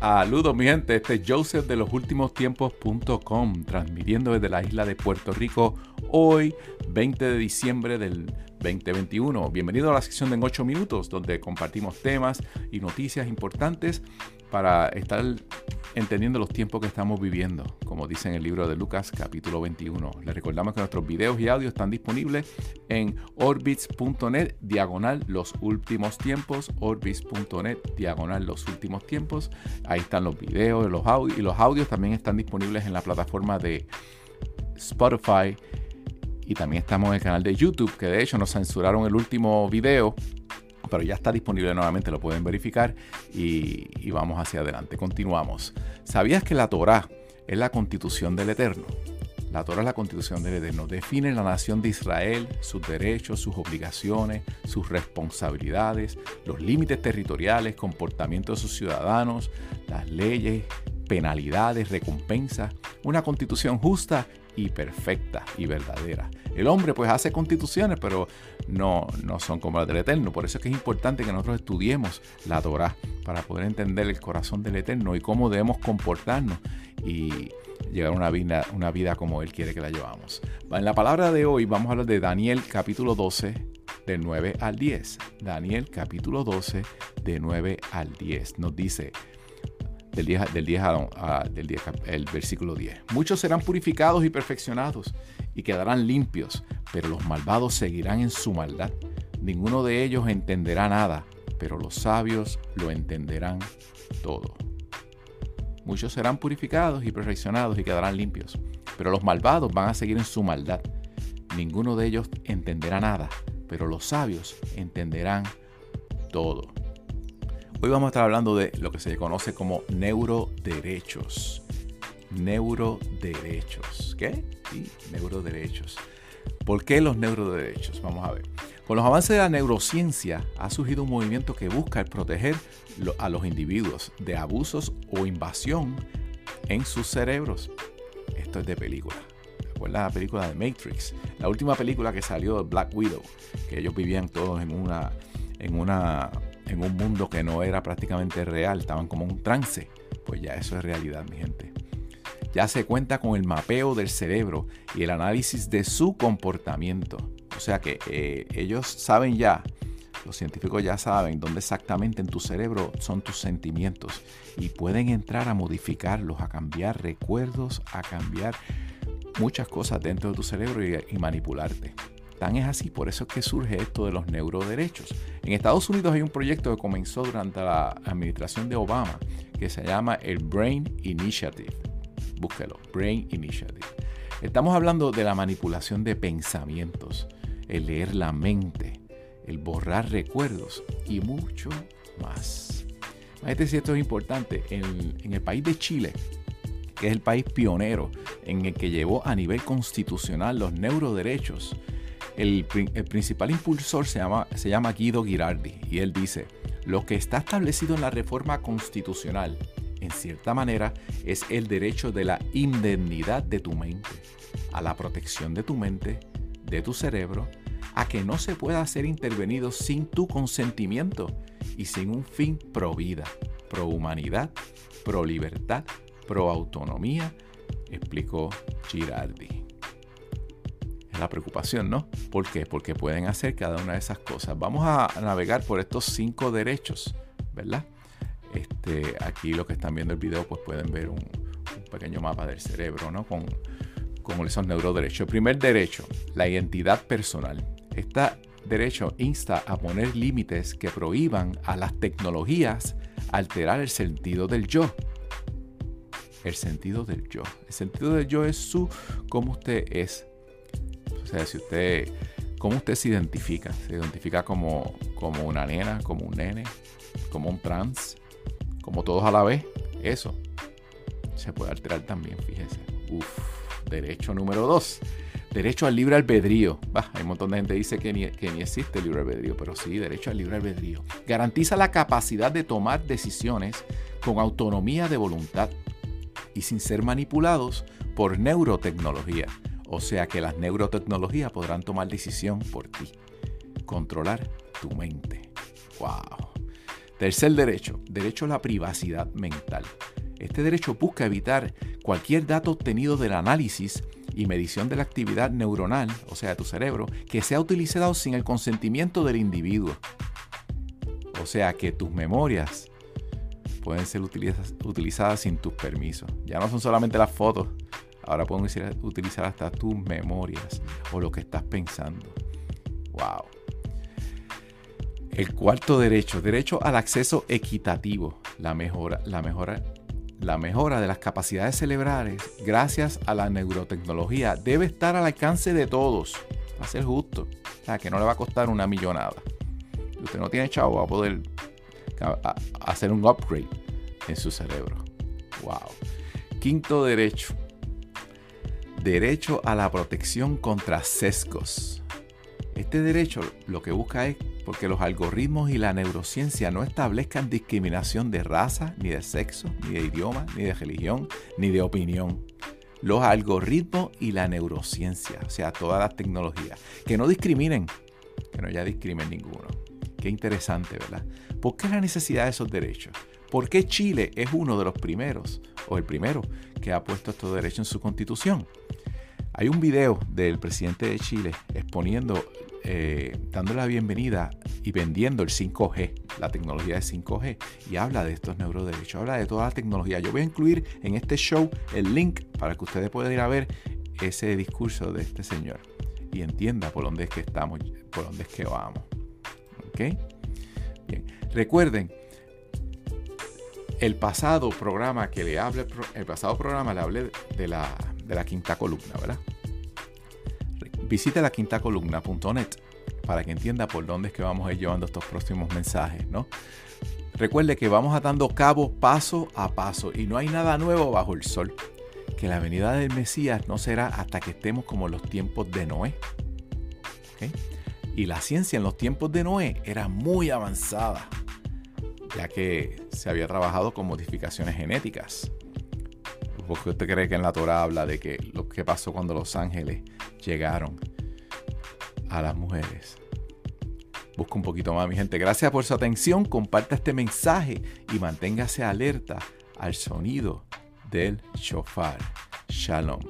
Saludos mi gente, este es Joseph de los últimos tiempos.com, transmitiendo desde la isla de Puerto Rico hoy, 20 de diciembre del 2021. Bienvenido a la sección de en 8 minutos, donde compartimos temas y noticias importantes para estar entendiendo los tiempos que estamos viviendo, como dice en el libro de Lucas capítulo 21. Les recordamos que nuestros videos y audios están disponibles en orbits.net diagonal los últimos tiempos, orbits.net diagonal los últimos tiempos. Ahí están los videos los audios, y los audios también están disponibles en la plataforma de Spotify y también estamos en el canal de YouTube, que de hecho nos censuraron el último video pero ya está disponible nuevamente, lo pueden verificar y, vamos hacia adelante. Continuamos. ¿Sabías que la Torah es la constitución del Eterno? La Torah es la constitución del Eterno. Define la nación de Israel, sus derechos, sus obligaciones, sus responsabilidades, los límites territoriales, comportamiento de sus ciudadanos, las leyes, penalidades, recompensas. Una constitución justa y perfecta y verdadera. El hombre pues hace constituciones, pero no, no son como las del Eterno. Por eso es que es importante que nosotros estudiemos la Torah para poder entender el corazón del Eterno y cómo debemos comportarnos y llegar a una vida, una vida como Él quiere que la llevamos. En la palabra de hoy vamos a hablar de Daniel capítulo 12, de 9 al 10. Daniel capítulo 12, de 9 al 10. Nos dice, del 10, del 10, del 10 el versículo 10. Muchos serán purificados y perfeccionados y quedarán limpios, pero los malvados seguirán en su maldad. Ninguno de ellos entenderá nada, pero los sabios lo entenderán todo. Muchos serán purificados y perfeccionados y quedarán limpios, pero los malvados van a seguir en su maldad. Ninguno de ellos entenderá nada, pero los sabios entenderán todo. Hoy vamos a estar hablando de lo que se conoce como neuroderechos. Neuroderechos. ¿Qué? Sí, neuroderechos. ¿Por qué los neuroderechos? Vamos a ver. Con los avances de la neurociencia ha surgido un movimiento que busca proteger a los individuos de abusos o invasión en sus cerebros. Esto es de película. ¿Recuerdas la película de Matrix? La última película que salió de Black Widow, que ellos vivían todos en una, en una en un mundo que no era prácticamente real, estaban como un trance. Pues ya eso es realidad, mi gente. Ya se cuenta con el mapeo del cerebro y el análisis de su comportamiento. O sea que eh, ellos saben ya, los científicos ya saben dónde exactamente en tu cerebro son tus sentimientos y pueden entrar a modificarlos, a cambiar recuerdos, a cambiar muchas cosas dentro de tu cerebro y manipularte. Tan es así, por eso es que surge esto de los neuroderechos. En Estados Unidos hay un proyecto que comenzó durante la administración de Obama que se llama el Brain Initiative. Búsquelo, Brain Initiative. Estamos hablando de la manipulación de pensamientos, el leer la mente, el borrar recuerdos y mucho más. Este si esto es importante. En, en el país de Chile, que es el país pionero en el que llevó a nivel constitucional los neuroderechos, el, principal impulsor se llama, Guido Girardi y él dice, lo que está establecido en la reforma constitucional, en cierta manera, es el derecho de la indemnidad de tu mente, a la protección de tu mente, de tu cerebro, a que no se pueda ser intervenido sin tu consentimiento y sin un fin pro vida, pro humanidad, pro libertad, pro autonomía, explicó Girardi la preocupación, ¿no? ¿Por qué? Porque pueden hacer cada una de esas cosas. Vamos a navegar por estos cinco derechos, ¿verdad? Este, aquí lo que están viendo el video, pues pueden ver un, pequeño mapa del cerebro, ¿no? Con, con esos neuroderechos. El primer derecho, la identidad personal. Este derecho insta a poner límites que prohíban a las tecnologías alterar el sentido del yo. El sentido del yo. El sentido del yo es su, cómo usted es, o sea, si usted, ¿cómo usted se identifica? ¿Se identifica como, como una nena, como un nene, como un trans, como todos a la vez? Eso se puede alterar también, fíjese. Uf, derecho número dos. Derecho al libre albedrío. hay un montón de gente que dice que ni, que ni existe el libre albedrío, pero sí, derecho al libre albedrío. Garantiza la capacidad de tomar decisiones con autonomía de voluntad y sin ser manipulados por neurotecnología. O sea que las neurotecnologías podrán tomar decisión por ti. Controlar tu mente. ¡Wow! Tercer derecho, derecho a la privacidad mental. Este derecho busca evitar cualquier dato obtenido del análisis y medición de la actividad neuronal, o sea, de tu cerebro, que sea utilizado sin el consentimiento del individuo. O sea, que tus memorias pueden ser utilizadas sin tus permisos. Ya no son solamente las fotos, ahora pueden utilizar hasta tus memorias o lo que estás pensando. ¡Wow! El cuarto derecho, derecho al acceso equitativo, la mejora, la mejora, la mejora de las capacidades cerebrales gracias a la neurotecnología debe estar al alcance de todos. Va a ser justo. O sea, que no le va a costar una millonada. Si usted no tiene chavo, va a poder hacer un upgrade en su cerebro. Wow. Quinto derecho. Derecho a la protección contra sesgos. Este derecho lo que busca es porque los algoritmos y la neurociencia no establezcan discriminación de raza, ni de sexo, ni de idioma, ni de religión, ni de opinión. Los algoritmos y la neurociencia, o sea, todas las tecnologías, que no discriminen, que no haya discrimen ninguno. Qué interesante, ¿verdad? ¿Por qué la necesidad de esos derechos? ¿Por qué Chile es uno de los primeros, o el primero, que ha puesto estos derechos en su constitución? Hay un video del presidente de Chile exponiendo, eh, dando la bienvenida y vendiendo el 5G, la tecnología de 5G, y habla de estos neuroderechos, habla de toda la tecnología. Yo voy a incluir en este show el link para que ustedes puedan ir a ver ese discurso de este señor y entienda por dónde es que estamos, por dónde es que vamos. ¿Ok? Bien. Recuerden, el pasado programa que le hable, el pasado programa le hablé de la, de la quinta columna, ¿verdad? Visite la quintacolumna.net para que entienda por dónde es que vamos a ir llevando estos próximos mensajes, ¿no? Recuerde que vamos atando cabos paso a paso y no hay nada nuevo bajo el sol. Que la venida del Mesías no será hasta que estemos como en los tiempos de Noé. Y la ciencia en los tiempos de Noé era muy avanzada ya que se había trabajado con modificaciones genéticas. ¿Por qué usted cree que en la Torah habla de que lo que pasó cuando los ángeles llegaron a las mujeres? Busca un poquito más, mi gente. Gracias por su atención. Comparta este mensaje y manténgase alerta al sonido del shofar. Shalom.